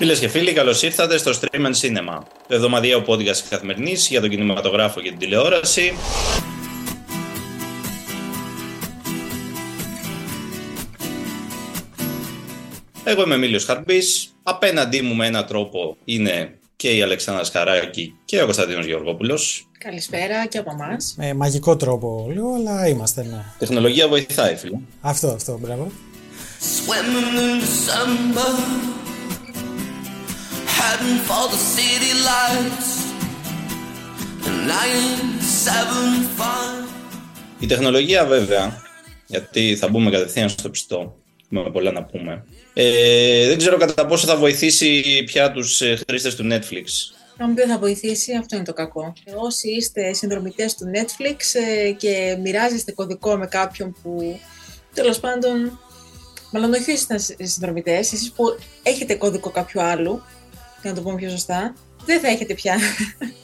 Φίλες και φίλοι, καλώς ήρθατε στο Stream and Cinema, το εβδομαδιαίο podcast καθημερινής για τον κινηματογράφο και την τηλεόραση. Εγώ είμαι Μίλιος Χαρμπής. Απέναντί μου με έναν τρόπο είναι και η Αλεξάνδρα Σκαράκη και ο Κωνσταντίνος Γεωργόπουλος. Καλησπέρα και από εμάς. Με μαγικό τρόπο λίγο, αλλά είμαστε, ναι. Τεχνολογία βοηθάει, φίλε. Αυτό, αυτό, μπράβο. Swimming in December, heading for the city lights. And 975. Η τεχνολογία βέβαια, γιατί θα μπούμε κατευθείαν στο ψητό, έχουμε πολλά να πούμε, ε, δεν ξέρω κατά πόσο θα βοηθήσει πια τους ε, χρήστες του Netflix. Αν δεν θα βοηθήσει, αυτό είναι το κακό. Όσοι είστε συνδρομητές του Netflix ε, και μοιράζεστε κωδικό με κάποιον που τέλος πάντων, μάλλον όχι όσοι ήταν συνδρομητές, εσείς που έχετε κωδικό κάποιου άλλου, για να το πούμε πιο σωστά, δεν θα έχετε πια.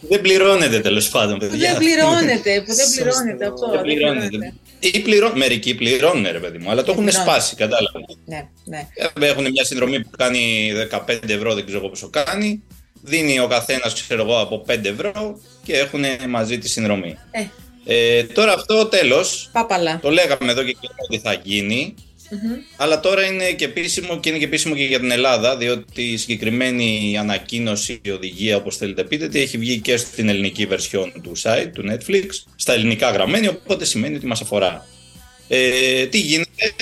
Δεν πληρώνετε τέλος πάντων, Που παιδιά. δεν πληρώνετε, που δεν Σωστό. πληρώνετε αυτό. Δεν πληρώνετε. Ή πληρώ... Μερικοί πληρώνουν, ρε παιδί μου, αλλά το Δεν έχουν πληρώνουν. σπάσει, κατάλαβα. Ναι, ναι. Έχουν μια συνδρομή που κάνει 15 ευρώ, δεν ξέρω πόσο κάνει. Δίνει ο καθένας, ξέρω εγώ, από 5 ευρώ και έχουν μαζί τη συνδρομή. Ε, Ε, τώρα αυτό τέλος, πάπαλα. το λέγαμε εδώ και καιρό ότι θα γίνει. Μμμ. Αλλά τώρα είναι και επίσημο και είναι και επίσημο και για την Ελλάδα, διότι η συγκεκριμένη ανακοίνωση, η οδηγία, όπως θέλετε πείτε, ότι έχει βγει και στην ελληνική version του site, του Netflix, στα ελληνικά γραμμένη, οπότε σημαίνει ότι μας αφορά. Ε, τι γίνεται,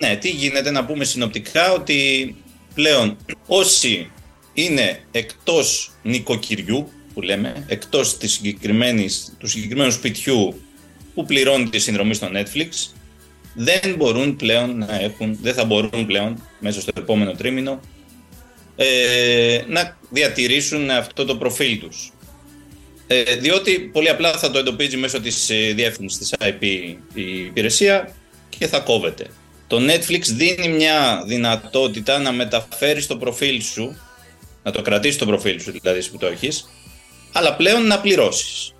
ναι, τι γίνεται να πούμε συνοπτικά ότι πλέον όσοι είναι εκτός νοικοκυριού, που λέμε, εκτός της συγκεκριμένης, του συγκεκριμένου σπιτιού που πληρώνει τη συνδρομή στο Netflix, δεν μπορούν πλέον να έχουν, δεν θα μπορούν πλέον μέσα στο επόμενο τρίμηνο ε, να διατηρήσουν αυτό το προφίλ τους. Ε, διότι πολύ απλά θα το εντοπίζει μέσω της ε, διεύθυνσης της IP η υπηρεσία και θα κόβεται. Το Netflix δίνει μια δυνατότητα να μεταφέρεις το προφίλ σου, να το κρατήσεις το προφίλ σου δηλαδή που το έχεις, αλλά πλέον να πληρωσεις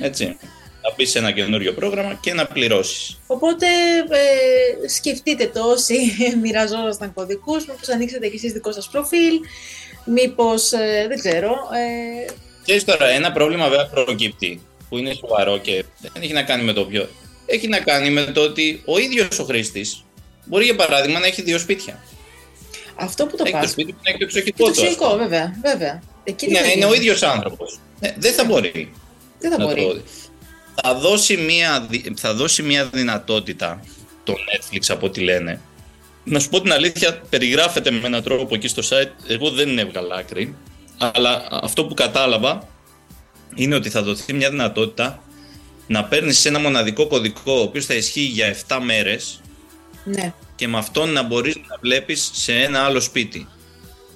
Έτσι. Να μπει σε ένα καινούριο πρόγραμμα και να πληρώσεις. Οπότε ε, σκεφτείτε το όσοι μοιραζόσασταν κωδικούς, μήπως ανοίξετε και εσείς δικό σας προφίλ, μήπως, ε, δεν ξέρω, ε, Ξέρεις τώρα, ένα πρόβλημα βέβαια προκύπτει που είναι σοβαρό και δεν έχει να κάνει με το ποιο. Έχει να κάνει με το ότι ο ίδιος ο χρήστης μπορεί για παράδειγμα να έχει δύο σπίτια. αυτό που το έχει το πας. σπίτι του και έχει το Και εξοχικό το του. ας εξωτερικό, πούμε. βέβαια, βέβαια. Εκεί τι Ναι, θα είναι γίνει; ο ίδιος άνθρωπος. Ναι, δεν θα μπορεί. Δεν θα να το- μπορεί. Θα δώσει, μια, δι- θα δώσει μια δυνατότητα το Netflix από ό,τι λένε. Να σου πω την αλήθεια, περιγράφεται με έναν τρόπο εκεί στο site. Εγώ δεν έβγαλα άκρη. Αλλά αυτό που κατάλαβα είναι ότι θα δοθεί μια δυνατότητα να παίρνεις ένα μοναδικό κωδικό ο οποίος θα ισχύει για 7 μέρες Ναι. και με αυτόν να μπορείς να βλέπεις σε ένα άλλο σπίτι.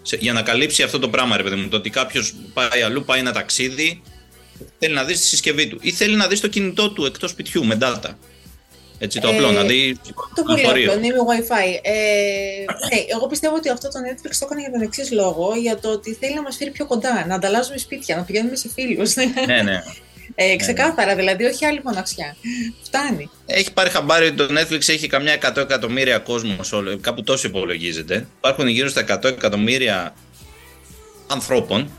Σε- για να καλύψει αυτό το πράγμα, ρε παιδί μου. Το ότι κάποιος πάει αλλού, πάει ένα ταξίδι, θέλει να δεις τη συσκευή του ή θέλει να δεις το κινητό του εκτός σπιτιού με data. Έτσι το Ε, απλό, να δει Το πολύ λεωφορείο. απλό, ναι, με Wi-Fi. Ε, ναι, εγώ πιστεύω ότι αυτό το Netflix το έκανε για τον εξής λόγο, για το ότι θέλει να μας φέρει πιο κοντά, να ανταλλάζουμε σπίτια, να πηγαίνουμε σε φίλους. Ναι, ναι. Ε, ξεκάθαρα, δηλαδή, όχι άλλη μοναξιά. Φτάνει. Έχει πάρει χαμπάρι ότι το Netflix έχει καμιά 100 εκατομμύρια κόσμος, σε όλο- κάπου τόσο υπολογίζεται. Υπάρχουν γύρω στα 100 εκατομμύρια ανθρώπων,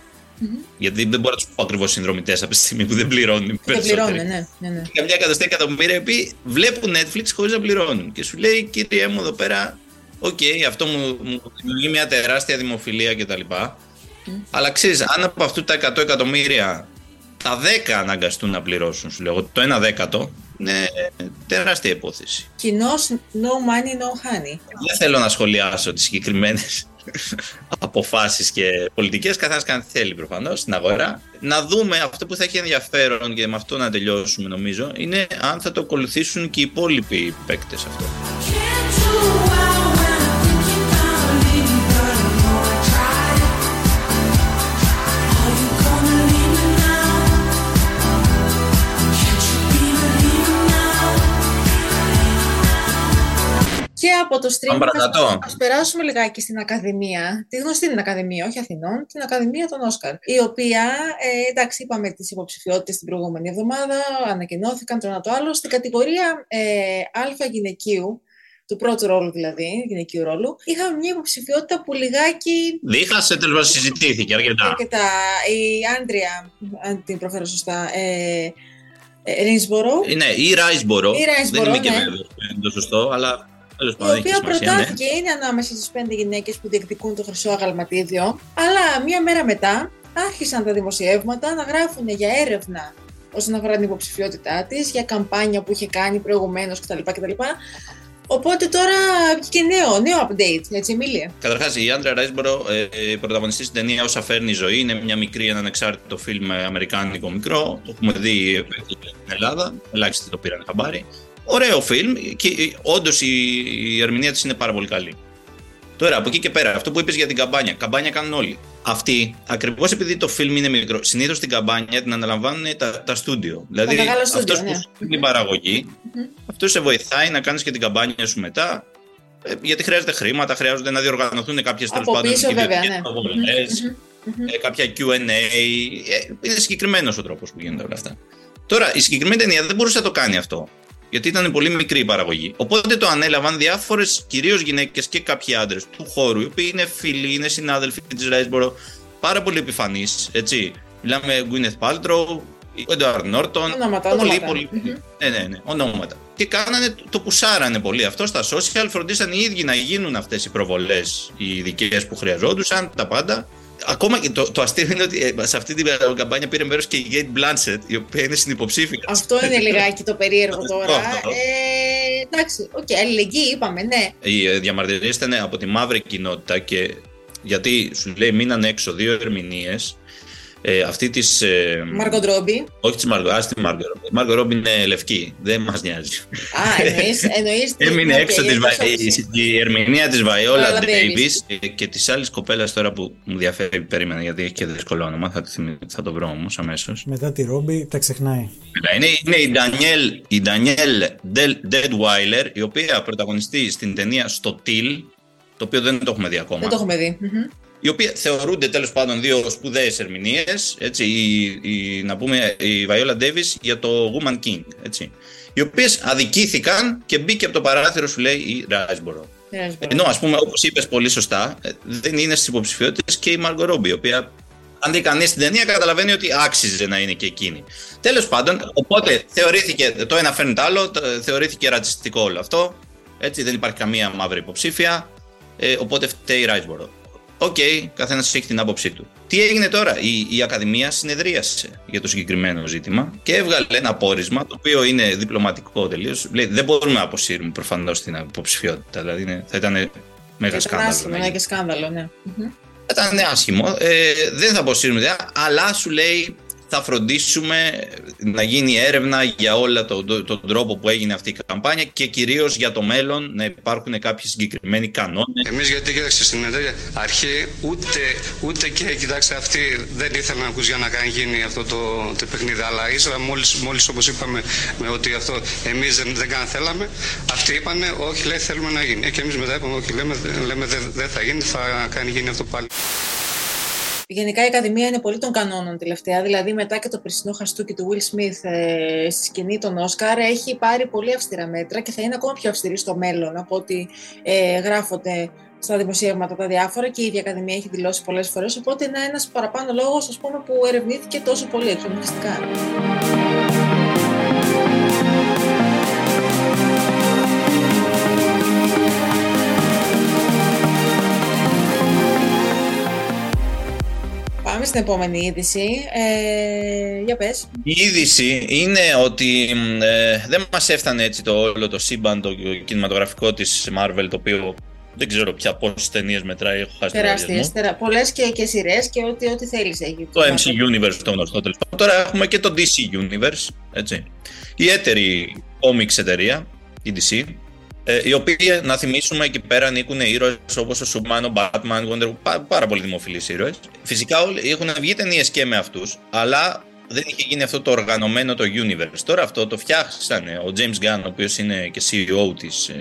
γιατί δεν μπορώ να τους πω ακριβώς συνδρομητές από τη στιγμή που δεν πληρώνουν. οι Δεν περισσότεροι. πληρώνουν, ναι, ναι, ναι. Καμιά εκατοστή εκατομμύρια οι οποίοι βλέπουν Netflix χωρίς να πληρώνουν. Και σου λέει, κύριε μου, εδώ πέρα, οκ, αυτό μου, μου δημιουργεί μια τεράστια δημοφιλία κτλ. Αλλά ξέρεις, αν από αυτά τα 100 εκατομμύρια τα 10 αναγκαστούν να πληρώσουν, σου λέω, το 1 δέκατο, είναι τεράστια υπόθεση. Κοινός no money, no honey. Δεν θέλω να σχολιάσω τις συγκεκριμένες αποφάσεις και πολιτικές, καθένας κάνει τι θέλει προφανώς στην αγορά. Να δούμε αυτό που θα έχει ενδιαφέρον και με αυτό να τελειώσουμε νομίζω, είναι αν θα το ακολουθήσουν και οι υπόλοιποι παίκτες αυτό. Και από το stream Πάμε παρακάτω. ας περάσουμε λιγάκι στην Ακαδημία, τη γνωστή την Ακαδημία, όχι Αθηνών, την Ακαδημία των Όσκαρ, η οποία, ε, εντάξει, είπαμε τις υποψηφιότητες την προηγούμενη εβδομάδα, ανακοινώθηκαν το ένα το άλλο, στην κατηγορία ε, Α γυναικείου, του πρώτου ρόλου δηλαδή, γυναικείου ρόλου, είχαμε μια υποψηφιότητα που λιγάκι Δίχασε, τέλος πάντων, συζητήθηκε αρκετά. αρκετά. Η Άντρια, αν την προφέρω σωστά, ε, ε, Ρίνσμπορο, Ε, Ναι, ή Ράισμπορο. Ή Ράισμπορο, Δεν είμαι και ναι. βέβαιος που είναι το σωστό, αλλά τέλος η πάντων έχει οποία σημασία. Ναι. προτάθηκε είναι ανάμεσα στις πέντε γυναίκες που διεκδικούν το χρυσό αγαλματίδιο, αλλά μία μέρα μετά άρχισαν τα δημοσιεύματα να γράφουν για έρευνα όσον αφορά την υποψηφιότητά της, για καμπάνια που είχε κάνει προηγουμένως κτλ. κτλ. Οπότε τώρα βγήκε νέο, νέο update, έτσι Εμίλια; Καταρχάς, η Άντρια Ράισμπορο, ε, ε, πρωταγωνιστής στην ταινία Όσα φέρνει η ζωή, είναι μια μικρή, ένα ανεξάρτητο φιλμ ε, αμερικάνικο μικρό. Το έχουμε δει ε, στην Ελλάδα. Ελάχιστοι το πήραν χαμπάρι. Ωραίο φιλμ και όντως η, η ερμηνεία της είναι πάρα πολύ καλή. Τώρα, από εκεί και πέρα, αυτό που είπες για την καμπάνια. Καμπάνια κάνουν όλοι. Αυτή, ακριβώς επειδή το φιλμ είναι μικρό, συνήθως την καμπάνια την αναλαμβάνουν τα, τα στούντιο. Δηλαδή, μεγάλα στούντιο, αυτός ναι. που κάνει την παραγωγή, αυτός σε βοηθάει να κάνεις και την καμπάνια σου μετά. ε, Γιατί χρειάζεται χρήματα, χρειάζονται να διοργανωθούν κάποιες τέλος Από πάντων πίσω, βέβαια, ιδιωτικές ναι. προβολές, ε, κάποια QA. ε, Είναι συγκεκριμένος ο τρόπος που γίνονται όλα αυτά. Τώρα, η συγκεκριμένη ταινία δεν μπορούσε να το κάνει αυτό. Γιατί ήταν πολύ μικρή η παραγωγή. Οπότε το ανέλαβαν διάφορες, κυρίως γυναίκες και κάποιοι άντρες του χώρου, οι οποίοι είναι φίλοι, είναι συνάδελφοι της Ράισμπορο, πάρα πολύ επιφανείς. Έτσι. Μιλάμε Gwyneth Paltrow, ο Edward Norton. Ονόματα, πολύ, ονόματα. πολύ. Μμμ. Ναι, ναι, ναι, ονόματα. Και κάνανε, το πουσάρανε πολύ αυτό στα social, φροντίσαν οι ίδιοι να γίνουν αυτές οι προβολές, οι ειδικές που χρειαζόντουσαν, τα πάντα. Ακόμα και το, το αστείο είναι ότι ε, σε αυτή την καμπάνια πήρε μέρος και η Cate Blanchett, η οποία είναι συνυποψήφια. Αυτό είναι λιγάκι το περίεργο τώρα. Αυτό. Ε, εντάξει, οκ, αλληλεγγύη είπαμε, ναι. Οι ε, διαμαρτυρίες ήταν από τη μαύρη κοινότητα και γιατί σου λέει μείναν έξω δύο ερμηνείες. Ε, αυτή της. Ε, Μάργκο Ρόμπι. όχι της Μάργκο, ας τη Μάργκο Ρόμπι. Η Μάργκο Ρόμπι είναι λευκή, δεν μας νοιάζει. Α, εννοείς, εννοείς την- Έμεινε οκ, έξω η της, Βα- εκπροσώπηση. η, η ερμηνεία της Βαϊόλα Viola Davis ε, και της άλλης κοπέλας τώρα που μου διαφέρει, περίμενα γιατί έχει και δύσκολο όνομα. Θα, το θυμ- θα το βρω όμως αμέσως. Μετά τη Ρόμπι τα ξεχνάει. Είναι, είναι η Ντανιέλ, η Ντανιέλ Deadweiler, η οποία πρωταγωνιστεί στην ταινία στο Till, το οποίο δεν το έχουμε δει ακόμα. Δεν το έχουμε δει. Μμμ. Οι οποίοι θεωρούνται τέλος πάντων δύο σπουδαίες ερμηνείες. Η, η, να πούμε η Βαϊόλα Ντέβι για το Woman King. Έτσι, οι οποίες αδικήθηκαν και μπήκε από το παράθυρο, σου λέει η Ράισμπορο. Δεν είναι Ενώ, ας πούμε, όπως είπες πολύ σωστά, ε, δεν είναι στις υποψηφιότητες και η Μάργκο Ρόμπι, η οποία, αν δει κανείς την ταινία, καταλαβαίνει ότι άξιζε να είναι και εκείνη. Τέλος πάντων, οπότε θεωρήθηκε το ένα φέρνει το άλλο, το- θεωρήθηκε ρατσιστικό όλο αυτό. Έτσι, δεν υπάρχει καμία μαύρη υποψήφια. Ε, οπότε φταίει η Ράισμπορο. Οκ, καθένας έχει την άποψή του. Τι έγινε τώρα, η, η Ακαδημία συνεδρίασε για το συγκεκριμένο ζήτημα και έβγαλε ένα πόρισμα το οποίο είναι διπλωματικό τελείως. Δεν μπορούμε να αποσύρουμε προφανώς την υποψηφιότητα. Δηλαδή είναι- θα ήταν μέγα Ήταν σκάνδαλο. άσχημο, να ναι, γίνει. και σκάνδαλο, ναι. Μμμ. Θα ήταν άσχημο. Ε, δεν θα αποσύρουμε ιδέα, αλλά σου λέει θα φροντίσουμε να γίνει έρευνα για όλα τον το, τον τρόπο που έγινε αυτή η καμπάνια και κυρίως για το μέλλον να υπάρχουν κάποιοι συγκεκριμένοι κανόνες. Εμείς γιατί κοίταξε στην εταιρεία αρχή ούτε, ούτε και κοιτάξτε αυτοί δεν ήθελαν να ακούσει για να κάνει γίνει αυτό το, το παιχνίδι. Αλλά ύστερα μόλις, μόλις όπως είπαμε με ότι αυτό εμείς δεν, δεν καν θέλαμε, αυτοί είπαν όχι λέει θέλουμε να γίνει. Ε, και εμείς μετά είπαμε όχι λέμε, λέμε δεν δεν θα γίνει, θα κάνει γίνει αυτό πάλι. Γενικά η Ακαδημία είναι πολύ των κανόνων τελευταία. Δηλαδή, μετά και το περσινό χαστούκι του Will Smith ε, στη σκηνή των Όσκαρ, έχει πάρει πολύ αυστηρά μέτρα και θα είναι ακόμα πιο αυστηρή στο μέλλον από ό,τι ε, γράφονται στα δημοσιεύματα τα διάφορα και η ίδια Ακαδημία έχει δηλώσει πολλές φορές. Οπότε είναι ένας παραπάνω λόγος που ερευνήθηκε τόσο πολύ εξομοιχιστικά. Πάμε στην επόμενη είδηση. Ε, για πες. Η είδηση είναι ότι μ, ε, δεν μας έφτανε έτσι το όλο το σύμπαν το κινηματογραφικό της Marvel το οποίο δεν ξέρω πια πόσες ταινίες μετράει, έχω χάσει το Τεράστιες. λογαριασμό. Τερα... Πολλές και, και σειρές και ό,τι, ό,τι θέλεις έχει. Το MC Universe το γνωστό τέλος πάντων. Τώρα έχουμε και το DC Universe, έτσι. Η έτερη comics εταιρεία, η DC, ε, οι οποίοι να θυμίσουμε εκεί πέρα ανήκουν ήρωες όπως ο Superman, ο Batman, Wonder Woman, πά- πάρα πολύ δημοφιλείς ήρωες. Φυσικά όλοι έχουν βγει ταινίες και με αυτούς, αλλά δεν είχε γίνει αυτό το οργανωμένο το universe. Τώρα αυτό το φτιάξανε ο James Gunn, ο οποίος είναι και CEO της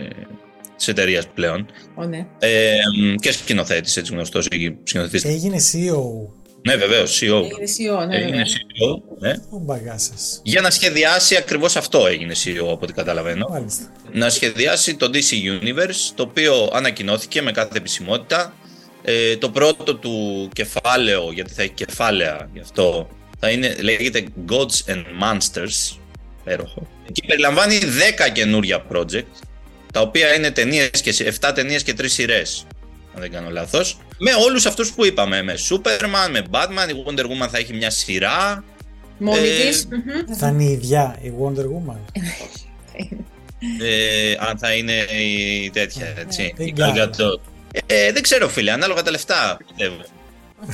της εταιρείας πλέον. Ω, ναι. Ε, μ, και σκηνοθέτης, έτσι γνωστός, έχει σκηνοθετήσει Έγινε CEO. Ναι, βεβαίως, CEO. Έγινε CEO, ναι, Έγινε βέβαια. CEO, ναι. Ο μπαγκάς σας. Για να σχεδιάσει ακριβώς αυτό έγινε CEO από ό,τι καταλαβαίνω. Μάλιστα. να σχεδιάσει το DC Universe, το οποίο ανακοινώθηκε με κάθε επισημότητα. Ε, το πρώτο του κεφάλαιο, γιατί θα έχει κεφάλαια γι' αυτό, θα είναι, λέγεται Gods and Monsters, υπέροχο. Και περιλαμβάνει 10 καινούρια project, τα οποία είναι ταινίες και, σε- 7 ταινίες και 3 σειρές, αν δεν κάνω λάθος. Με όλους αυτούς που είπαμε, με Superman, με Batman, η Wonder Woman θα έχει μια σειρά. Μόνη Ε, της. Μμμ. Θα είναι η ίδια η Wonder Woman. Ε, αν θα είναι η τέτοια, έτσι. η η Gal Gal Gadot. Ε, δεν ξέρω, φίλε, ανάλογα τα λεφτά. πιστεύω.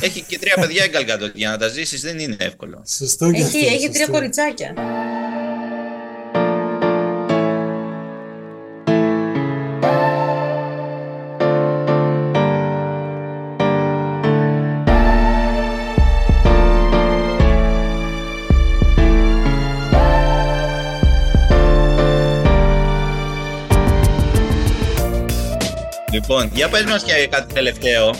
Έχει και τρία παιδιά η Gal Gadot. Για να τα ζήσεις δεν είναι εύκολο. Σωστό και Έχει, αυτό, έχει τρία σωστό. κοριτσάκια. Λοιπόν, για πες μας και κάτι τελευταίο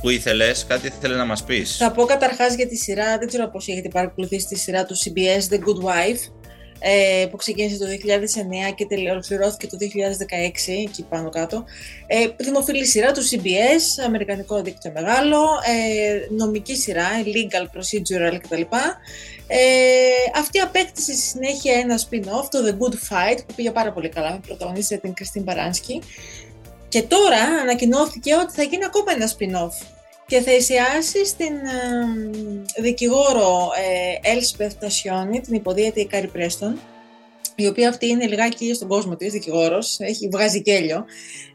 που ήθελες, κάτι ήθελε να μας πεις. Θα πω καταρχάς για τη σειρά, δεν ξέρω πώς έχετε παρακολουθήσει τη σειρά του CBS, The Good Wife, ε, που ξεκίνησε το 2009 και τελε- ολοκληρώθηκε το 2016, εκεί πάνω κάτω. Ε, δημοφιλή σειρά του CBS, αμερικανικό δίκτυο μεγάλο, ε, νομική σειρά, legal, procedural κτλ. Ε, αυτή απέκτησε στη συνέχεια ένα spin-off, το The Good Fight, που πήγε πάρα πολύ καλά, με πρωταγωνίστρια την Κριστίν Παράνσκι. Και τώρα ανακοινώθηκε ότι θα γίνει ακόμα ένα spin-off. Και θα εστιάσει στην ε, δικηγόρο ε, Elspeth Tascioni, την υποδύεται η Κάρι Πρέστον, η οποία αυτή είναι λιγάκι στον κόσμο της δικηγόρος, έχει βγάζει γέλιο,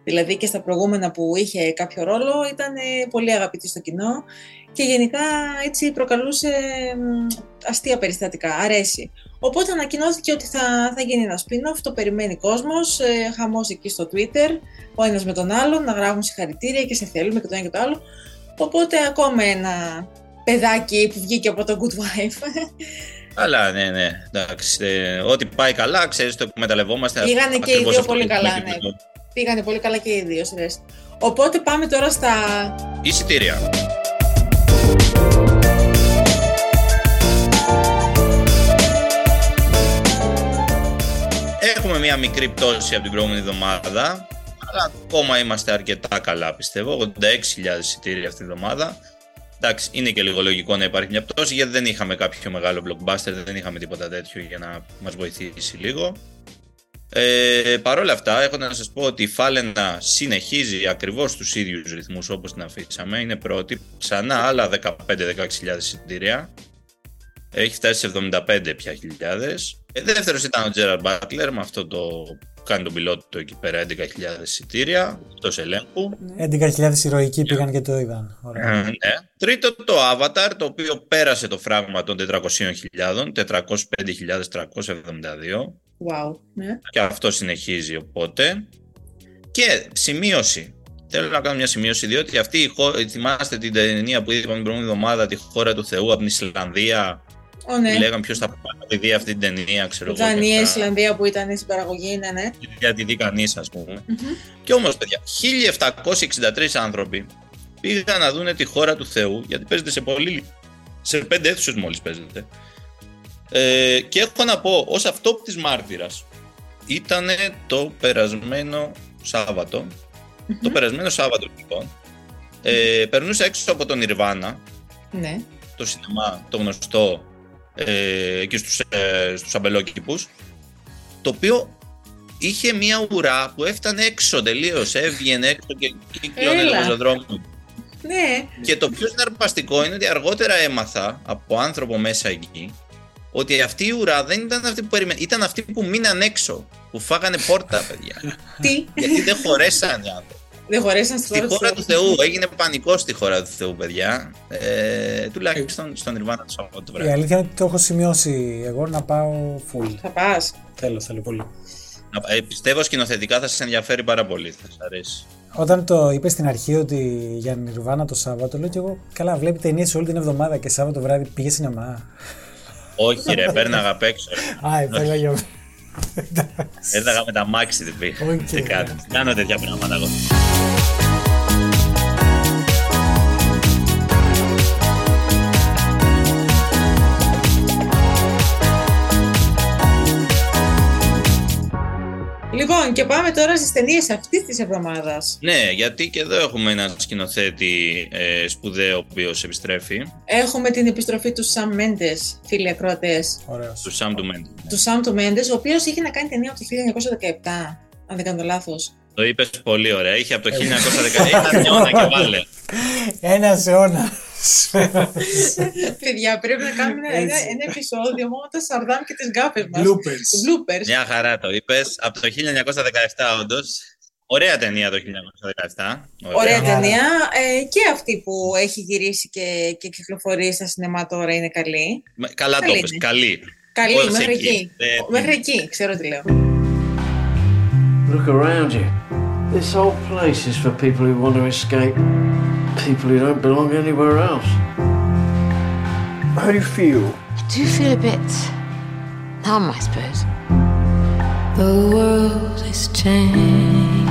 δηλαδή και στα προηγούμενα που είχε κάποιο ρόλο ήταν ε, πολύ αγαπητή στο κοινό και γενικά έτσι προκαλούσε μ, αστεία περιστατικά, αρέσει. Οπότε ανακοινώθηκε ότι θα, θα γίνει ένα spin-off, το περιμένει κόσμος, ε, χαμός εκεί στο Twitter, ο ένας με τον άλλον, να γράφουν συγχαρητήρια και σε θέλουμε και το ένα και το άλλο. Οπότε ακόμα ένα παιδάκι που βγήκε από το Good Wife. Αλλά ναι, ναι, εντάξει. ε, ό,τι πάει καλά, ξέρεις, το εκμεταλλευόμαστε. Πήγανε και οι ακριβώς δύο αυτό πολύ που καλά, είπαμε ναι. και το- Πήγανε πολύ καλά και οι δύο σειρές. Οπότε πάμε τώρα στα... Εισιτήρια. Έχουμε μια μικρή πτώση από την προηγούμενη εβδομάδα, αλλά ακόμα είμαστε αρκετά καλά πιστεύω. 86.000 εισιτήρια αυτή τη εβδομάδα. Εντάξει, είναι και λίγο λογικό να υπάρχει μια πτώση γιατί δεν είχαμε κάποιο μεγάλο blockbuster, δεν είχαμε τίποτα τέτοιο για να μας βοηθήσει λίγο. Ε, Παρ' όλα αυτά, έχω να σας πω ότι η Φάλαινα συνεχίζει ακριβώς τους ίδιους ρυθμούς όπως την αφήσαμε. Είναι πρώτη, ξανά άλλα 15-16 εισιτήρια. Έχει φτάσει σε 75 πια χιλιάδες. Ε, δεύτερος ήταν ο Τζέραρ Μπάτλερ με αυτό το που κάνει τον πιλότο εκεί πέρα 11.000 εισιτήρια, εκτός ελέγχου. 11.000 ηρωικοί πήγαν και το είδαν. Ωραία. Ε, ναι. Τρίτο το Avatar, το οποίο πέρασε το φράγμα των 400.000, 405.372 Wow, ναι. και αυτό συνεχίζει οπότε. Και σημείωση. Θέλω να κάνω μια σημείωση, διότι αυτή η χώρα, θυμάστε την ταινία που είδαμε την προηγούμενη εβδομάδα, τη χώρα του Θεού από την Ισλανδία; Ω, ναι. Που λέγαμε ποιος θα πάει να τη δει αυτή την ταινία, ξέρω εγώ. Δανία, και αυτά. Ισλανδία που ήταν στην παραγωγή, ναι, ναι. Για τη δει κανείς, ας πούμε. Μμμ. Και όμως, παιδιά, 1763 άνθρωποι πήγαν να δουν τη χώρα του Θεού, γιατί παίζεται σε πολύ. σε πέντε αίθουσες μόλις παίζεται. Ε, και έχω να πω, ως αυτό της μάρτυρας, ήταν το περασμένο Σάββατο. Το περασμένο Σάββατο, λοιπόν, ε, περνούσα έξω από τον Ιρβάνα, Ναι. το σινεμά, το γνωστό, ε, εκεί στους, ε, στους αμπελόκηπους, το οποίο είχε μια ουρά που έφτανε έξω τελείως, έβγαινε έξω και κύκλωνε Έλα. λίγο στον δρόμο. Ναι. Και το πιο συναρπαστικό είναι ότι αργότερα έμαθα από άνθρωπο μέσα εκεί ότι αυτή η ουρά δεν ήταν αυτή που περίμενε, ήταν αυτή που μείναν έξω, που φάγανε πόρτα, παιδιά. Τι; Γιατί δεν χωρέσαν οι άνθρωποι. Δεν χωρέσαν στη Στη χώρα χώρα του Θεού, έγινε πανικό στη χώρα του Θεού, παιδιά. Ε, τουλάχιστον στον Ιρβάνα το Σαββάτο το Η βράδυ. αλήθεια είναι ότι το έχω σημειώσει εγώ να πάω full. Θα πας. Θέλω, θέλω πολύ. Να- ε, πιστεύω σκηνοθετικά θα σας ενδιαφέρει πάρα πολύ. Θα σας αρέσει. Όταν το είπε στην αρχή ότι για Νιρβάνα το Σάββατο, λέω και εγώ καλά, βλέπει ταινίες όλη την εβδομάδα και Σάββατο βράδυ πήγε σινεμά. Όχι, ρε, πέρναγα απ' έξω. Α, έπαιρνα για. Έρθαγα με τα μάξι την πήγα. Οκ. Τι κάνω. Κάνω τέτοια πράγματα εγώ. Λοιπόν, και πάμε τώρα στις ταινίες αυτής της εβδομάδας. Ναι, γιατί και εδώ έχουμε έναν σκηνοθέτη ε, σπουδαίο ο οποίος επιστρέφει. Έχουμε την επιστροφή του Σαμ Μέντες, φίλοι ακροατές. Ωραίος. Του Sam του Mendes. Του Σαμ του Μέντες, ο οποίος είχε να κάνει ταινία από το 1917, αν δεν κάνω λάθος. Το είπες πολύ ωραία. Είχε από το 1910. Ένα αιώνα και βάλε. Ένας αιώνας. Παιδιά, πρέπει να κάνουμε ένα, ένα, ένα επεισόδιο μόνο τα Σαρδάμ και τις γκάφε μας. Bloopers. Bloopers. Μια χαρά το είπες. Από το 1917, όντως. Ωραία ταινία το 1917. Ωραία Ωραία. ταινία. Ε, και αυτή που έχει γυρίσει και, και κυκλοφορεί στα σινεμά τώρα είναι καλή. Με- Καλά το Καλή είπες, είναι. Καλή. Καλή, Όχι μέχρι εκεί. εκεί. Ε, Μέχρι εκεί, ξέρω τι λέω. Look around you. This whole place is for people who want to escape. People who don't belong anywhere else. How do you feel? I do feel a bit numb, I suppose. The world is changing.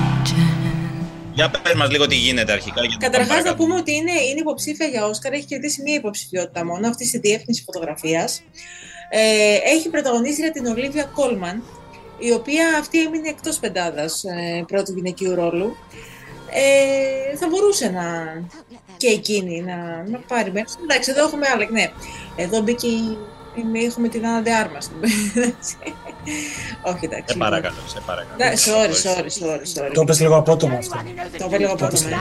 Για πες μας λίγο τι γίνεται αρχικά. γιατί πάμε Καταρχάς, να παρακάτω. πούμε ότι είναι, είναι υποψήφια για Όσκαρ. Έχει κερδίσει μία υποψηφιότητα μόνο, αυτή στη διεύθυνση φωτογραφίας. Ε, έχει πρωταγωνίστρια την Ολίβια Κόλμαν, η οποία αυτή έμεινε εκτός πεντάδας ε, πρώτου γυναικείου ρόλου. Ε, θα μπορούσε να και εκείνη να, να πάρει μέρος. Εντάξει, εδώ έχουμε άλλα. Ναι, εδώ μπήκε η- η- έχουμε την Άννα Ντεάρμα. Όχι, εντάξει. Σε παρακαλώ, σε παρακαλώ. Εντάξει, Sorry, sorry, sorry, sorry. Το είπες λίγο απότομα αυτό. Το είπα λίγο απότομα. ναι.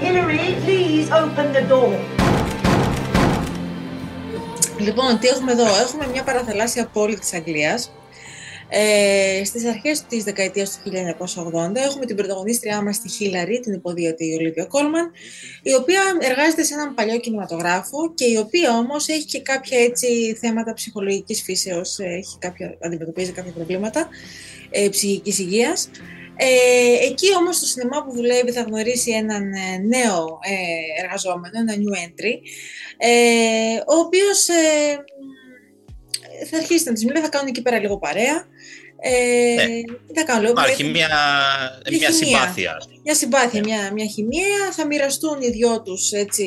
Hillary, please open the door. Λοιπόν, τι έχουμε εδώ; Έχουμε μια παραθαλάσσια πόλη της Αγγλίας. Ε, στις αρχές της δεκαετίας του 1980 έχουμε την πρωταγωνίστριά μας τη Χίλαρη, την υποδίωτη Ολίβια Κόλμαν, η οποία εργάζεται σε έναν παλιό κινηματογράφο και η οποία όμως έχει και κάποια έτσι θέματα ψυχολογικής φύσεως, ε, έχει κάποια, αντιμετωπίζει κάποια προβλήματα ε, ψυχικής υγείας. Ε, εκεί όμως στο σινεμά που δουλεύει θα γνωρίσει έναν ε, νέο ε, εργαζόμενο, ένα new entry, ε, ο οποίος ε, θα αρχίσει να της μιλάει, θα κάνουν εκεί πέρα λίγο παρέα. Ε, Ναι. τι θα κάνουν, λίγο Υπάρχει παρέα, μια, Μια μια χημεία. συμπάθεια. μια συμπάθεια, Ναι. μια, μια χημεία, θα μοιραστούν οι δυο τους έτσι,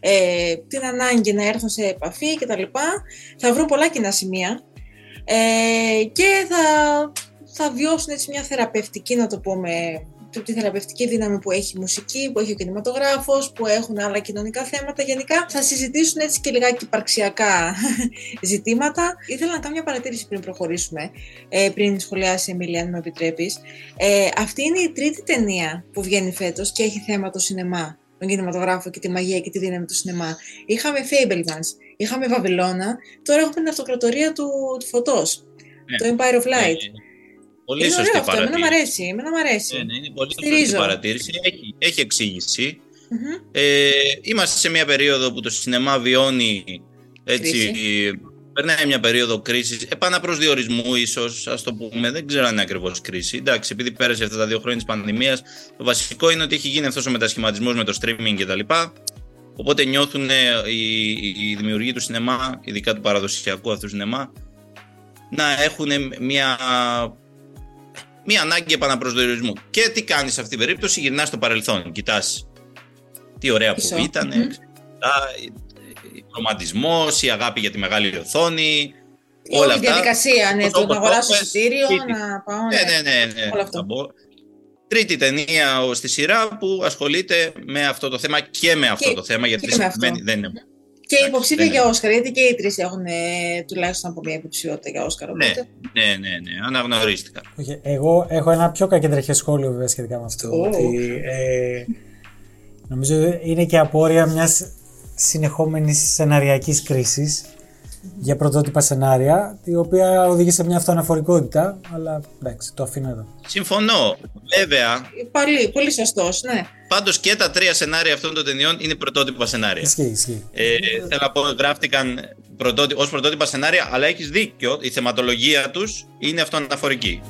ε, την ανάγκη να έρθουν σε επαφή κτλ. Θα βρουν πολλά κοινά σημεία ε, και θα, θα βιώσουν έτσι μια θεραπευτική, να το πούμε, τη θεραπευτική δύναμη που έχει η μουσική, που έχει ο κινηματογράφος, που έχουν άλλα κοινωνικά θέματα. Γενικά θα συζητήσουν έτσι και λιγάκι υπαρξιακά ζητήματα. Ήθελα να κάνω μια παρατήρηση πριν προχωρήσουμε, ε, πριν σχολιάσει η Εμίλια, αν με επιτρέπεις. Ε, αυτή είναι η τρίτη ταινία που βγαίνει φέτος και έχει θέμα το σινεμά, τον κινηματογράφο και τη μαγεία και τη δύναμη του σινεμά. Είχαμε Fablemans, είχαμε Βαβυλώνα, τώρα έχουμε την αυτοκρατορία του, του φωτός, Ναι. το Empire of Light. Ε, Πολύ είναι σωστή ωραίο αυτό, εμένα μου παρατήρηση. αρέσει, εμένα μου αρέσει. Ναι, ναι, είναι πολύ σωστή Στηρίζω. παρατήρηση. Έχει, έχει εξήγηση. Μμμ. Ε, είμαστε σε μια περίοδο που το σινεμά βιώνει έτσι, περνάει μια περίοδο κρίσης, επαναπροσδιορισμού ίσως, ας το πούμε. Δεν ξέρω αν είναι ακριβώς κρίση. Εντάξει, επειδή πέρασε αυτά τα δύο χρόνια της πανδημίας, το βασικό είναι ότι έχει γίνει αυτός ο μετασχηματισμός με το streaming κτλ. Οπότε νιώθουν ε, οι, οι δημιουργοί του σινεμά, ειδικά του παραδοσιακού αυτού σινεμά, να έχουν μια, μια ανάγκη επαναπροσδιορισμού. Και τι κάνεις σε αυτήν την περίπτωση, γυρνάς στο παρελθόν. Κοιτάς τι ωραία Πίσω. που ήταν, Μμμ. ο ρομαντισμός, η αγάπη για τη μεγάλη οθόνη. Όλη όλα η αυτά. διαδικασία, ναι, Αυτό το που να αγοράσω είπες, εισιτήριο, τρίτη. να πάω. Ναι, ναι, ναι. ναι. Όλο αυτό. θα πω. Τρίτη ταινία ο- στη σειρά που ασχολείται με αυτό το θέμα και με αυτό Και- το θέμα, γιατί και με αυτό. σημαίνει δεν είναι. Και Εντάξει, υποψήφια δεν για είναι. Όσκαρ, γιατί και οι τρεις έχουν ε, τουλάχιστον από μια υποψηφιότητα για Όσκαρ. Ναι, Οπότε. ναι, ναι, ναι, αναγνωρίστηκαν. Όχι, εγώ έχω ένα πιο κακεντρεχές σχόλιο βέβαια σχετικά με αυτό. Ω. Ότι, ε, νομίζω είναι και απόρρια μιας συνεχόμενης σεναριακής κρίσης για πρωτότυπα σενάρια, η οποία οδηγεί σε μια αυτοαναφορικότητα. Αλλά εντάξει, το αφήνω εδώ. Συμφωνώ. Βέβαια, Πάλι, πολύ σωστός, ναι. πάντως και τα τρία σενάρια αυτών των ταινιών είναι πρωτότυπα σενάρια. Ισχύει, ισχύει. Ε, θέλω να πω, γράφτηκαν πρωτότι, ως πρωτότυπα σενάρια, αλλά έχεις δίκιο, η θεματολογία τους είναι αυτοαναφορική.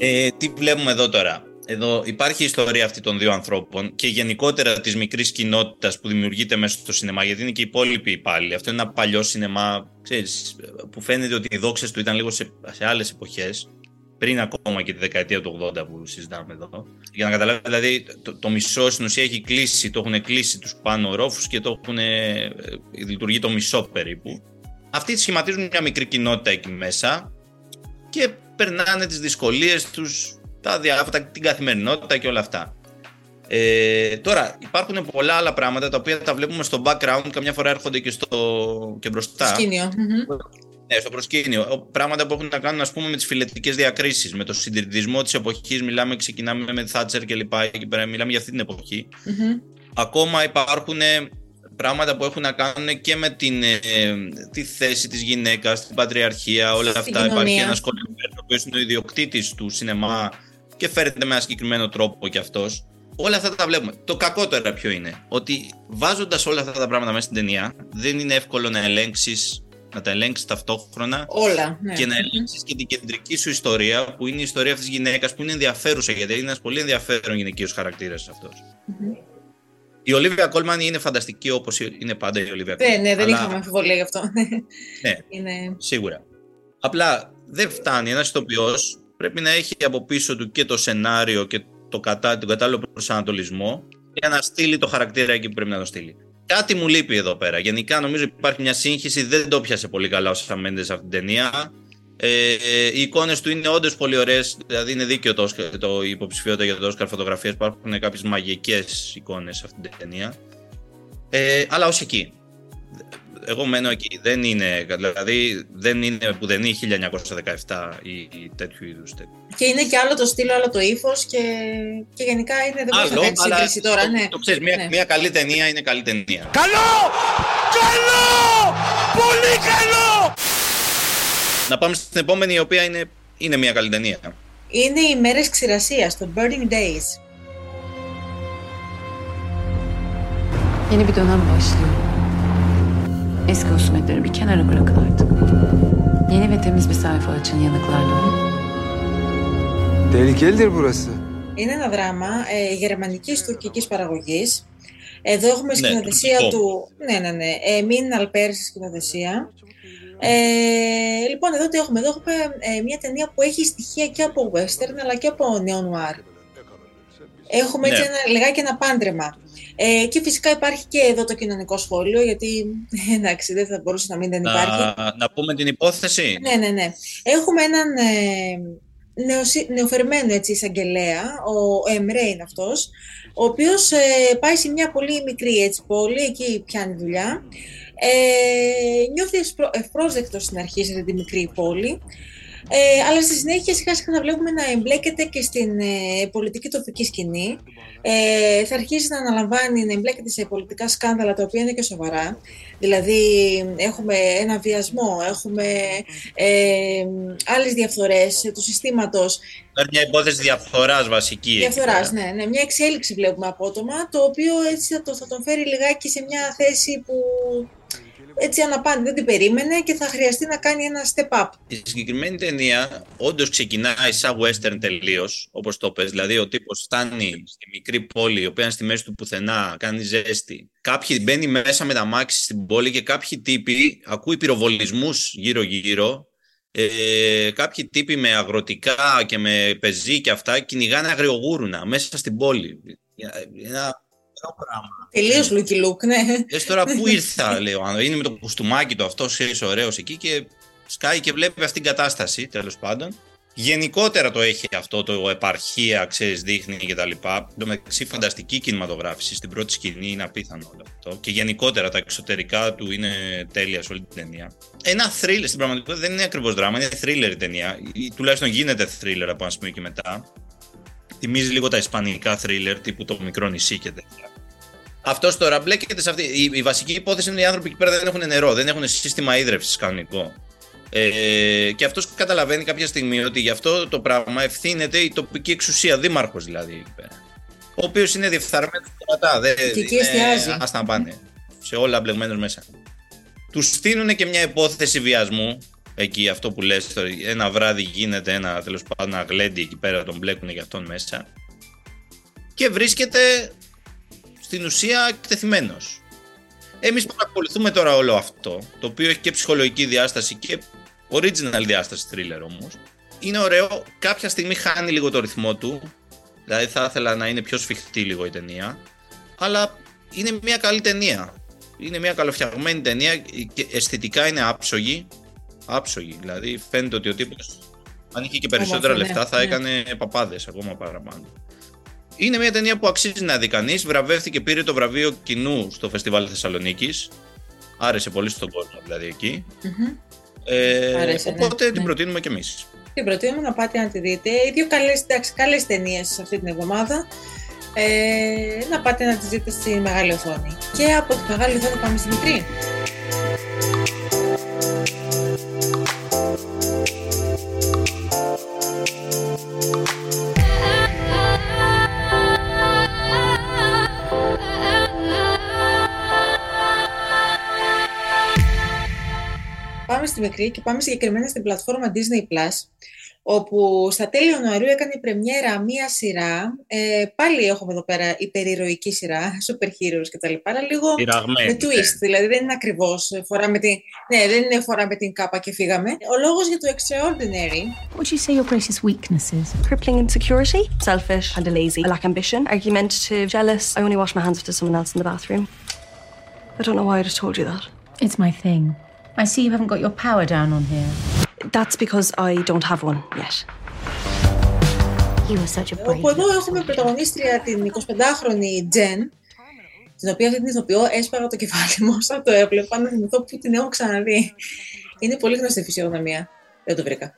Ε, τι βλέπουμε εδώ τώρα; Εδώ υπάρχει η ιστορία αυτή των δύο ανθρώπων και γενικότερα της μικρής κοινότητας που δημιουργείται μέσα στο σινεμά, γιατί είναι και οι υπόλοιποι υπάλληλοι. Αυτό είναι ένα παλιό σινεμά, ξέρεις, που φαίνεται ότι οι δόξες του ήταν λίγο σε, σε άλλες εποχές. πριν ακόμα και τη δεκαετία του 80 που συζητάμε εδώ. Για να καταλάβεις, δηλαδή, το, το μισό στην ουσία έχει κλείσει, το έχουν κλείσει τους πάνω ορόφους και το έχουν, ε, λειτουργεί το μισό περίπου. Αυτοί σχηματίζουν μια μικρή κοινότητα εκεί μέσα και περνάνε τις δυσκολίες τους, τα διάφορα, την καθημερινότητα και όλα αυτά. Ε, τώρα, υπάρχουν πολλά άλλα πράγματα τα οποία τα βλέπουμε στο background, καμιά φορά έρχονται και, στο, και μπροστά. Σκήνιο. Μμμ. Ναι, στο προσκήνιο. Πράγματα που έχουν να κάνουν ας πούμε, με τις φιλετικές διακρίσεις, με το συντηρητισμό της εποχής. Μιλάμε, ξεκινάμε με Θάτσερ και λοιπά. Εκεί πέρα, μιλάμε για αυτή την εποχή. Μμμ. Ακόμα υπάρχουν ε, πράγματα που έχουν να κάνουν και με την, ε, τη θέση της γυναίκας, την πατριαρχία, όλα Στην αυτά. Υπάρχει κοινωνία. ένας Κολεμπέρ, ο οποίος είναι ο ιδιοκτήτης του σινεμά και φέρεται με ένα συγκεκριμένο τρόπο κι αυτός. Όλα αυτά τα βλέπουμε. Το κακό τώρα ποιο είναι, ότι βάζοντας όλα αυτά τα πράγματα μέσα στην ταινία, δεν είναι εύκολο να ελέγξεις να τα ελέγξεις ταυτόχρονα Όλα. Ναι. και να ελέγξεις και την κεντρική σου ιστορία, που είναι η ιστορία αυτής της γυναίκας, που είναι ενδιαφέρουσα γιατί είναι ένας πολύ ενδιαφέρον γυναικείος χαρακτήρας αυτός. Η Ολίβια Κόλμαν είναι φανταστική όπως είναι πάντα η Ολίβια Ναι, Κόλμαν. ναι, δεν αλλά- είχαμε αμφιβολία γι' αυτό. Ναι, Είναι... σίγουρα. Απλά δεν φτάνει. Ένας ηθοποιός πρέπει να έχει από πίσω του και το σενάριο και το κατά, τον κατάλληλο προσανατολισμό για να στείλει το χαρακτήρα εκεί που πρέπει να το στείλει. Κάτι μου λείπει εδώ πέρα. Γενικά νομίζω υπάρχει μια σύγχυση, δεν το πιάσε πολύ καλά ο Σαμέντε σε αυτήν την ταινία. Ε, ε, οι εικόνες του είναι όντως πολύ ωραίες. Δηλαδή είναι δίκαιο το, Oscar- το η υποψηφιότητα για το Όσκαρ φωτογραφία. Υπάρχουν κάποιες μαγικές εικόνες σε αυτήν την ταινία. Ε, αλλά ως εκεί. Εγώ μένω εκεί. Δεν είναι, δηλαδή, δεν είναι που δεν είναι 1917 ή, ή τέτοιου είδους. Και είναι και άλλο το στυλ, άλλο το ύφος και, και γενικά είναι, δεν μπορείς να Άλλο, κάνει αλλά σύγκριση τώρα. το, ναι. το ξέρεις, μια, Ναι. μια καλή ταινία είναι καλή ταινία. Καλό! Καλό! Πολύ καλό! Να πάμε στην επόμενη, η οποία είναι, είναι μια καλή ταινία. Είναι οι μέρες ξηρασίας, το Burning Days. Yeni bir dönem başlıyor. Eski husumetleri bir kenara bırakın artık. Yeni ve temiz bir sayfa açın yanıklarla. Tehlikelidir burası. Είναι ένα δράμα ε, γερμανικής τουρκικής παραγωγής. Εδώ έχουμε Ναι, σκηνοθεσία τουρκικό. του. Ναι, ναι, ναι. Ε, Μην Αλπέρ στη σκηνοθεσία. Ε, λοιπόν, εδώ τι έχουμε. Εδώ έχουμε ε, μια ταινία που έχει στοιχεία και από western αλλά και από neo-noir. Έχουμε έτσι Ναι. ένα, λιγάκι ένα πάντρεμα. Ε, και φυσικά υπάρχει και εδώ το κοινωνικό σχόλιο, γιατί εντάξει, δεν θα μπορούσε να μην δεν υπάρχει. Να, να πούμε την υπόθεση; Ναι, ναι, ναι. Έχουμε έναν ε, νεοσυ- νεοφερμένο έτσι, εισαγγελέα, ο Εμρέ είναι αυτός, ο οποίος ε, πάει σε μια πολύ μικρή έτσι, πόλη, εκεί πιάνει δουλειά. Ε, νιώθει ευπρό- ευπρόσδεκτος στην αρχή σε αυτή τη μικρή πόλη, ε, αλλά στη συνέχεια σιγά σιγά θα βλέπουμε να εμπλέκεται και στην ε, πολιτική τοπική σκηνή. Ε, θα αρχίσει να αναλαμβάνει, να εμπλέκεται σε πολιτικά σκάνδαλα τα οποία είναι και σοβαρά. Δηλαδή έχουμε ένα βιασμό, έχουμε ε, άλλες διαφθορές ε, του συστήματος. Υπάρχει μια υπόθεση διαφθοράς βασική. εκεί Διαφθοράς, πέρα. ναι, ναι. Μια εξέλιξη βλέπουμε απότομα, το οποίο έτσι θα, το, θα τον φέρει λιγάκι σε μια θέση που έτσι αναπάντη δεν την περίμενε και θα χρειαστεί να κάνει ένα step up. Η συγκεκριμένη ταινία όντως ξεκινάει σαν western τελείως, όπως το πες. Δηλαδή, ο τύπος φτάνει στη μικρή πόλη, η οποία είναι στη μέση του πουθενά, κάνει ζέστη. Κάποιοι μπαίνει μέσα με τα μάξι στην πόλη και κάποιοι τύποι ακούει πυροβολισμούς γύρω-γύρω. Ε, κάποιοι τύποι με αγροτικά και με πεζί και αυτά κυνηγάνε αγριογούρουνα μέσα στην πόλη. Ένα ωραίο πράγμα. Τελείως Λούκι Λουκ, ναι. Λες τώρα πού ήρθα, λέω. αν Είναι με το κουστούμάκι του αυτό, ξέρεις, ωραίος εκεί και σκάει και βλέπει αυτήν την κατάσταση, τέλος πάντων. Γενικότερα το έχει αυτό το επαρχία, ξέρεις, δείχνει και τα λοιπά. Εν τω μεταξύ, φανταστική κινηματογράφηση. Στην πρώτη σκηνή είναι απίθανο όλο αυτό. Και γενικότερα τα εξωτερικά του είναι τέλεια σε όλη την ταινία. Ένα thriller, στην πραγματικότητα δεν είναι ακριβώς δράμα, είναι thriller η ταινία. Ή τουλάχιστον γίνεται thriller από ένα σημείο και μετά. Θυμίζει λίγο τα ισπανικά thriller τύπου το μικρό νησί και τέτοια. Αυτός τώρα μπλέκεται σε αυτή. Η, η βασική υπόθεση είναι οι άνθρωποι εκεί πέρα δεν έχουν νερό, δεν έχουν σύστημα ίδρυυσης κανονικό. Ε, και αυτός καταλαβαίνει κάποια στιγμή ότι γι' αυτό το πράγμα ευθύνεται η τοπική εξουσία, δήμαρχος δηλαδή εκεί πέρα. Ο οποίος είναι διεφθαρμένος και κρατά. Δεν, Και εκεί είναι- εστιάζει. Ας τα πάνε. Σε όλα μπλεγμένο μέσα. Τους στείλουν και μια υπόθεση βιασμού. Εκεί αυτό που λες, τώρα, ένα βράδυ γίνεται ένα τέλος πάντων ένα γλέντι εκεί πέρα, τον μπλέκουν για αυτόν μέσα. Και βρίσκεται στην ουσία εκτεθειμένος. Εμείς παρακολουθούμε τώρα όλο αυτό, το οποίο έχει και ψυχολογική διάσταση και original διάσταση thriller όμως. είναι ωραίο. Κάποια στιγμή χάνει λίγο το ρυθμό του. Δηλαδή θα ήθελα να είναι πιο σφιχτή λίγο η ταινία. Αλλά είναι μια καλή ταινία. Είναι μια καλοφτιαγμένη ταινία και αισθητικά είναι άψογη. Άψογη. Δηλαδή φαίνεται ότι ο τύπος αν είχε και περισσότερα Όμορφη, ναι, λεφτά θα ναι. έκανε παπάδες ακόμα παραπάνω. Είναι μια ταινία που αξίζει να δει κανείς. Βραβεύτηκε, πήρε το βραβείο κοινού στο Φεστιβάλ Θεσσαλονίκης. Άρεσε πολύ στον κόσμο δηλαδή εκεί. Μμμ. Ε, Άρεσε, ναι, οπότε την ναι. προτείνουμε κι εμείς. Την προτείνουμε να πάτε να τη δείτε. Οι δύο καλές, εντάξει, καλές ταινίες αυτή την εβδομάδα. Ε, να πάτε να τις δείτε στη μεγάλη οθόνη. Και από τη μεγάλη οθόνη πάμε στη μικρή. Πάμε στη μικρή και πάμε συγκεκριμένα στην πλατφόρμα Disney Plus, όπου στα τέλη Ιανουαρίου έκανε η πρεμιέρα μία σειρά. Ε, πάλι έχουμε εδώ πέρα υπερηρωική σειρά, super heroes κτλ. Αλλά λίγο Πειραγμένη, με twist. Δηλαδή δεν είναι ακριβώ φορά με την. Ναι, δεν είναι φορά με την κάπα και φύγαμε. Ο λόγο για το extraordinary What would you say your greatest weaknesses? Crippling insecurity, selfish and a lazy. I lack ambition, argumentative, jealous. I only wash my hands after someone else in the bathroom. I don't know why I just told you that. It's my thing. I see you haven't got your power down on here. That's because I don't have one yet. You were such a brave. Όπου εδώ έχουμε πρωταγωνίστρια την 25χρονη Jen, την οποία αυτή την ηθοποιώ έσπαγα το κεφάλι μου όσο το έβλεπα να θυμηθώ που την έχω ξαναδεί. Είναι πολύ γνωστή η φυσιογνωμία. Δεν το βρήκα.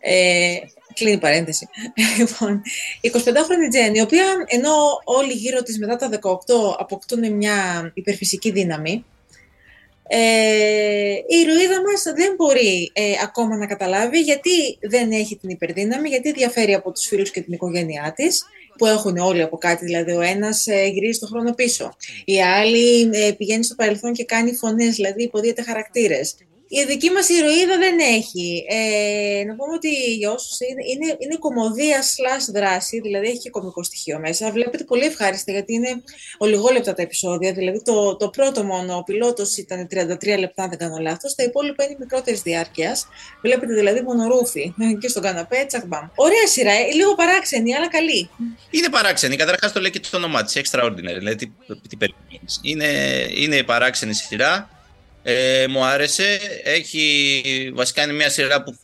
Ε, κλείνει η παρένθεση. Λοιπόν, η 25χρονη Jen, η οποία ενώ όλοι γύρω της μετά τα 18 αποκτούν μια υπερφυσική δύναμη, ε, η ηρωίδα μας δεν μπορεί ε, ακόμα να καταλάβει γιατί δεν έχει την υπερδύναμη, γιατί διαφέρει από τους φίλους και την οικογένειά της, που έχουν όλοι από κάτι, δηλαδή ο ένας ε, γυρίζει το χρόνο πίσω, η άλλη ε, πηγαίνει στο παρελθόν και κάνει φωνές, δηλαδή υποδίεται χαρακτήρες. Η δική μας ηρωίδα δεν έχει. Ε, να πούμε ότι για όσους είναι, είναι, είναι κομμωδία slash δράση, δηλαδή έχει και κομικό στοιχείο μέσα. Βλέπετε πολύ ευχάριστα γιατί είναι ολιγόλεπτα τα επεισόδια. Δηλαδή το, το πρώτο μόνο, ο πιλότος ήταν 33 λεπτά, αν δεν κάνω λάθος. Τα υπόλοιπα είναι μικρότερης διάρκειας. Βλέπετε δηλαδή μονορούφι και στον καναπέ, τσακ μπαμ. Ωραία σειρά, ε, λίγο παράξενη, αλλά καλή. Είναι παράξενη. Καταρχάς το λέει και το όνομά της. Extraordinary. Δηλαδή, τι, τι περιμένεις. Είναι, είναι παράξενη σειρά. Ε, μου άρεσε. Έχει, βασικά είναι μια σειρά που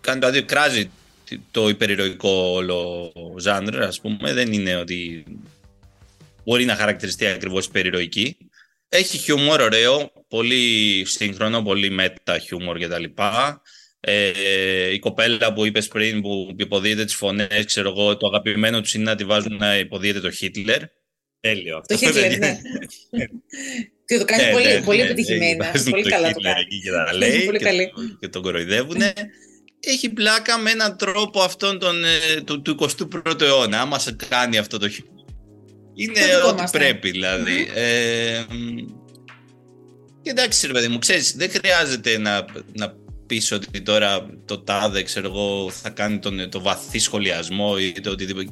κάνει το αντίο, κράζει το υπερηρωικό όλο ζάνρ, ας πούμε. Δεν είναι ότι μπορεί να χαρακτηριστεί ακριβώς υπερηρωική. Έχει χιούμορ ωραίο, πολύ σύγχρονο, πολύ μετα χιούμορ κτλ. Ε, η κοπέλα που είπες πριν που υποδίεται τις φωνές, ξέρω εγώ, το αγαπημένο τους είναι να τη βάζουν να υποδίεται το Χίτλερ. Τέλειο αυτό. Το Hitler, ναι. Και το κάνει Ναι, πολύ, ναι, πολύ ναι, επιτυχημένα. ναι, βάζουν πολύ το καλά το Hitler κάνει. εκεί και τα Είναι λέει πολύ και, καλή. και τον κοροϊδεύουν. Έχει πλάκα με έναν τρόπο αυτόν τον, ε, του, του 21ου αιώνα. Άμα σε κάνει αυτό το χι- Είναι Το δικό ό,τι μας, ναι. πρέπει δηλαδή. Ε, μ, και εντάξει ρε παιδί μου, ξέρεις, δεν χρειάζεται να, να πεις ότι τώρα το τάδε, ξέρω εγώ, θα κάνει τον, το βαθύ σχολιασμό ή το οτιδήποτε.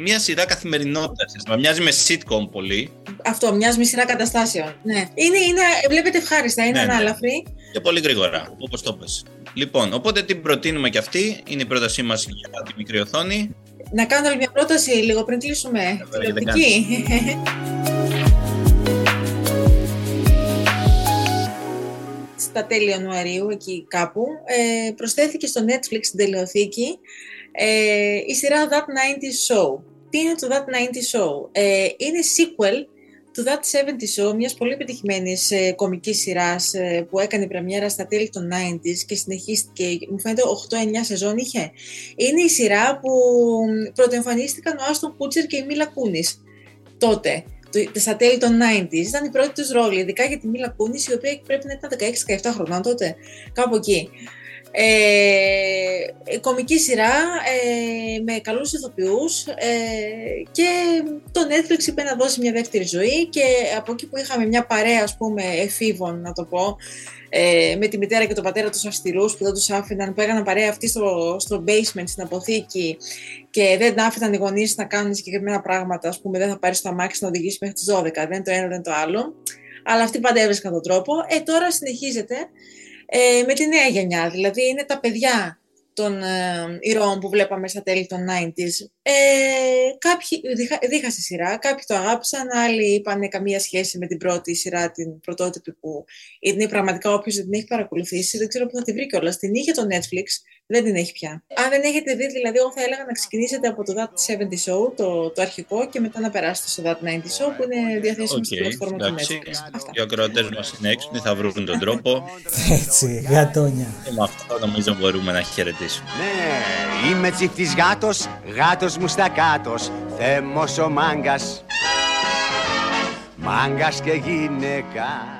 Μια σειρά καθημερινότητας. Μοιάζει με sitcom πολύ Αυτό, μοιάζει με σειρά καταστάσεων. Ναι. Είναι, είναι, βλέπετε ευχάριστα, είναι Ναι, ναι. ανάλαφρη. και πολύ γρήγορα, όπως το πες. Λοιπόν, οπότε την προτείνουμε και αυτή. Είναι η πρότασή μας για τη μικρή οθόνη. Να κάνω άλλη μια πρόταση λίγο πριν κλείσουμε. Βέβαια, δεν Τηλεοπτική. Στα τέλη Ιανουαρίου, εκεί κάπου, ε, προσθέθηκε στο Netflix στην τελεοθήκη ε, η σειρά That 90 Show. Τι είναι το That 90 Show? Ε, είναι sequel του That 70 Show, μιας πολύ επιτυχημένης ε, κομικής σειράς ε, που έκανε πρεμιέρα στα τέλη των 90s και συνεχίστηκε, μου φαίνεται 8-9 σεζόν είχε. Είναι η σειρά που πρωτοεμφανίστηκαν ο Άστον Κούτσερ και η Μίλα Κούνης τότε, το- στα τέλη των 90s. Ήταν η πρώτη τους ρόλη, ειδικά για τη Μίλα Κούνης, η οποία πρέπει να ήταν 16-17 χρονών τότε, κάπου εκεί. Ε, κομική σειρά ε, με καλούς ηθοποιούς ε, και το Netflix είπε να δώσει μια δεύτερη ζωή και από εκεί που είχαμε μια παρέα ας πούμε εφήβων να το πω ε, με τη μητέρα και τον πατέρα τους αυστηρούς που δεν τους άφηναν που έκαναν παρέα αυτοί στο, στο basement στην αποθήκη και δεν άφηναν οι γονείς να κάνουν συγκεκριμένα πράγματα ας πούμε δεν θα πάρει το αμάξι να οδηγήσει μέχρι τις 12 δεν το ένα δεν το άλλο. Αλλά αυτοί πάντα έβρισκαν τον τρόπο. Ε τώρα συνεχίζεται ε, με τη νέα γενιά. Δηλαδή είναι τα παιδιά των ε, ηρώων που βλέπαμε στα τέλη των 90s. Ε, κάποιοι διχα, δίχασε σειρά, κάποιοι το αγάπησαν, άλλοι είπαν καμία σχέση με την πρώτη σειρά, την πρωτότυπη που είναι πραγματικά όποιος δεν την έχει παρακολουθήσει, δεν ξέρω πού θα τη βρει κιόλας. Την είχε το Netflix, δεν την έχει πια. Αν δεν έχετε δει, δηλαδή, εγώ θα έλεγα να ξεκινήσετε από το That 70 Show, το, το αρχικό, και μετά να περάσετε στο That 90 Show, που είναι διαθέσιμο στην πλατφόρμα του εντάξει. Netflix. Οι ακροατές μας είναι έξυπνοι, θα βρουν τον τρόπο. Έτσι, γατόνια. και με αυτό νομίζω μπορούμε να χαιρετήσουμε. Ναι, είμαι τσιφτής γάτος, γάτος μου στα κάτος, θέμος ο μάγκας. Μάγκας και γυναίκα.